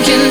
making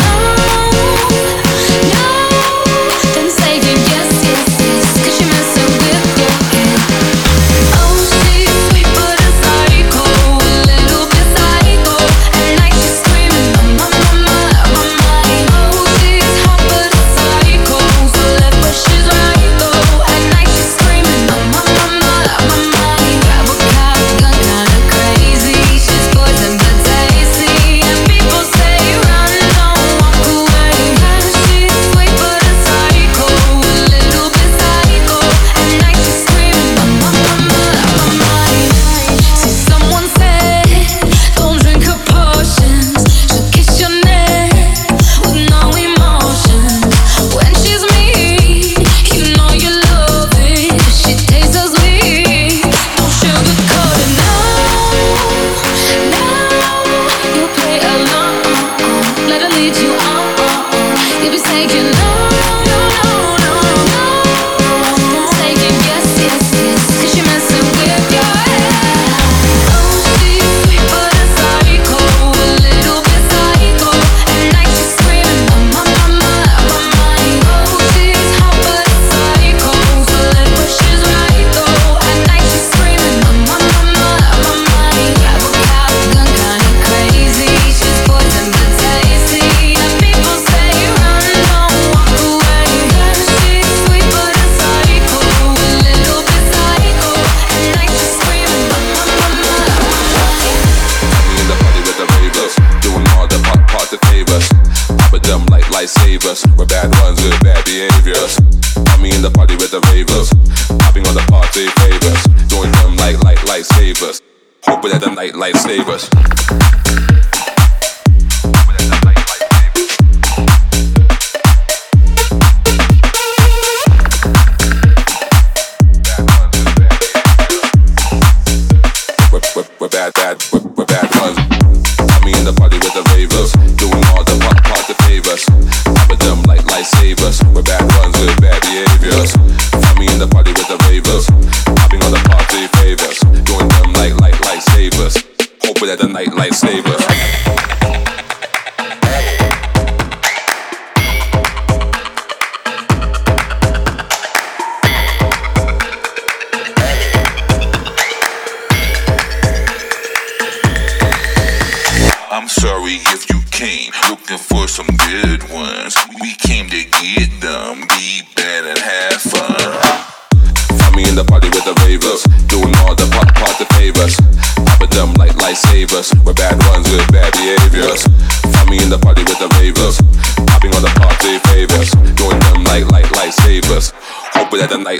lightsabers. Hoping that the nightlife night us.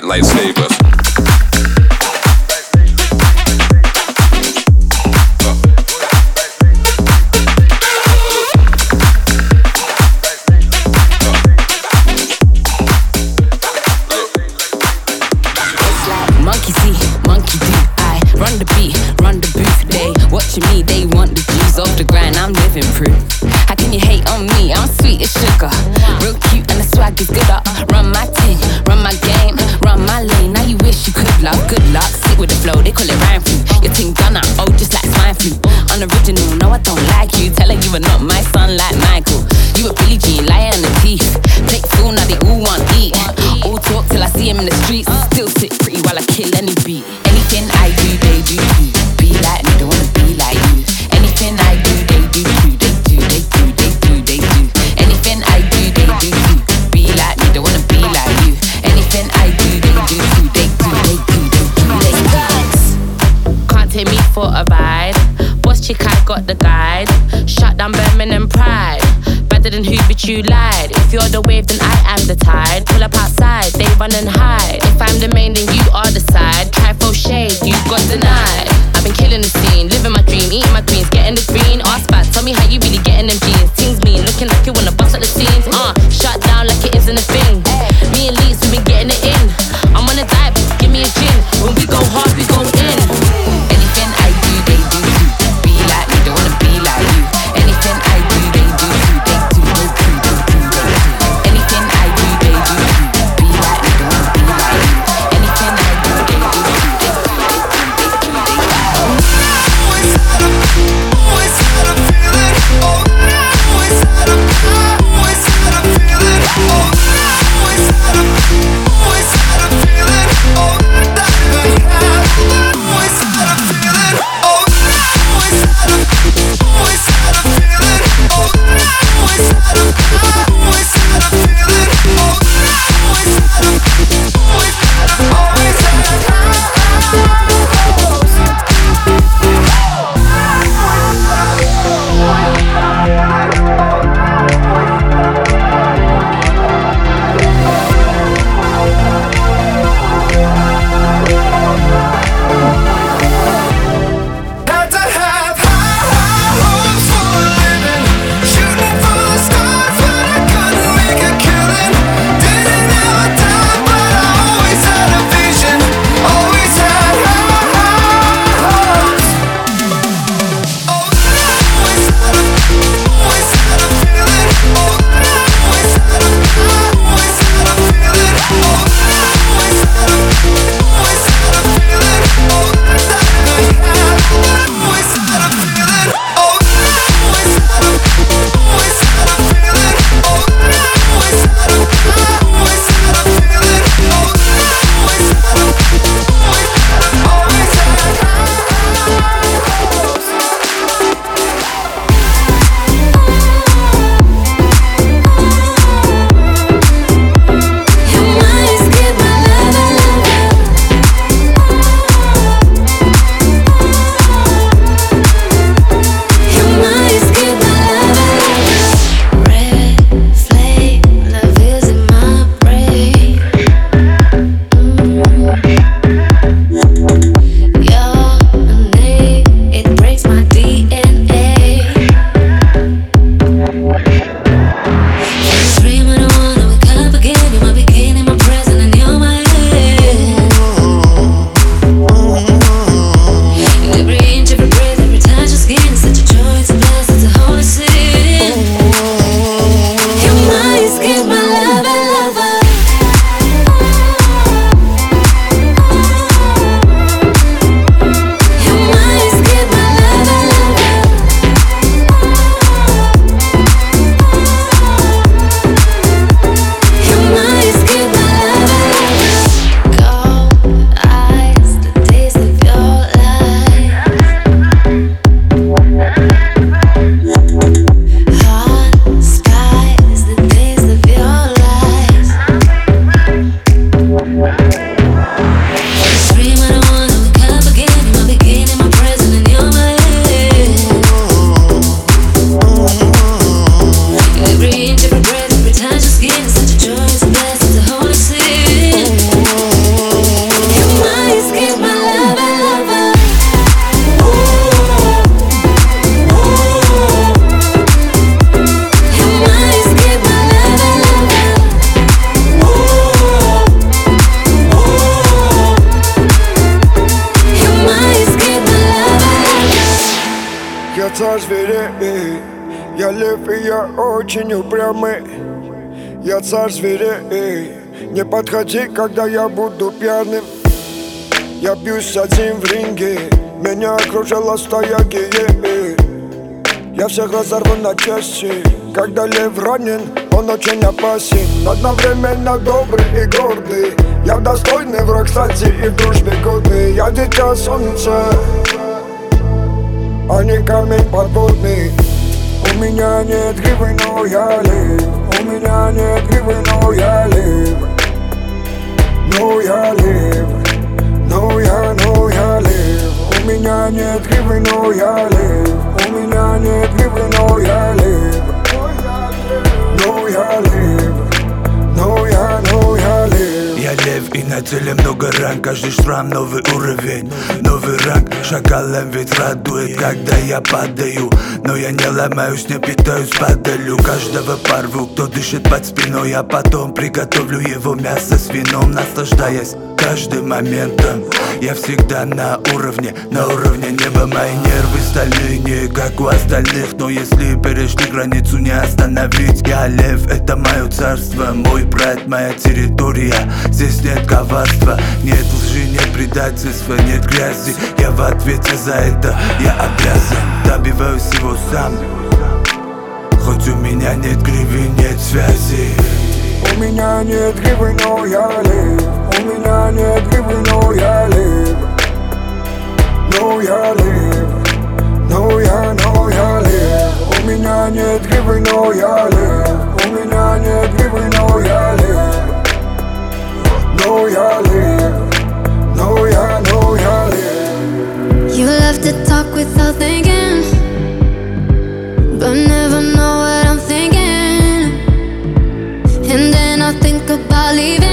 light, lightsaber. kill any beat. Anything I do, they do too. Be like me, don't wanna be like you. Anything I do, they do too. They do, they do, they do, they do. Anything I do, they do too. Be like me, don't wanna be like you. Anything I do, they do too. They do, they do, they do, they do. Can't take me for a ride. Boss chick, I got the guide. Shut down Birmingham Pride better than who, but you lied. If you're the wave, then I am the tide. Pull up outside, they run and hide. If I'm the main, then getting the green. Ask back, tell me how you really getting очень упрямый. Я царь зверей Не подходи, когда я буду пьяным. Я бьюсь один в ринге. Меня окружила стая геев Я всех разорву на части. Когда лев ранен, он очень опасен. Одновременно добрый и гордый. Я достойный враг, кстати, и в дружбе годный. Я дитя солнца А не камень подводный у меня нет гривы, но я лив У меня нет гривы, но я лив Но я лив Но я, но я лив У меня нет гривы, но я лив У меня нет гривы, но я лив i na tyle mnogo rank Każdy szram, nowy urywień, nowy rank. Szakalem wietra duet, tak, kiedy ja padaju No ja nie lama już, nie pytaju z Każdego parwu, kto dyszy dbać spiną Ja potem przygotowlu jego miasto z winą Nastażdajesz каждым моментом. Я всегда на уровне, на уровне неба. Мои нервы стали не как у остальных. Но если перешли границу, не остановить. Я лев, это мое царство, мой брат, моя территория. Здесь нет коварства, нет лжи, нет предательства, нет грязи. Я в ответе за это, я обязан. Добиваюсь всего сам. Хоть у меня нет гривен, нет связи. У меня нет гривы, но я лев У меня нет гривы, но я лев Но я лев Но я, но я лев У меня нет гривы, но я лев У меня нет гривы, но я лев No, я лев No, я, но я лев You love to talk without thinking But never leaving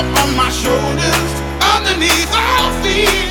up on my shoulders, underneath our feet.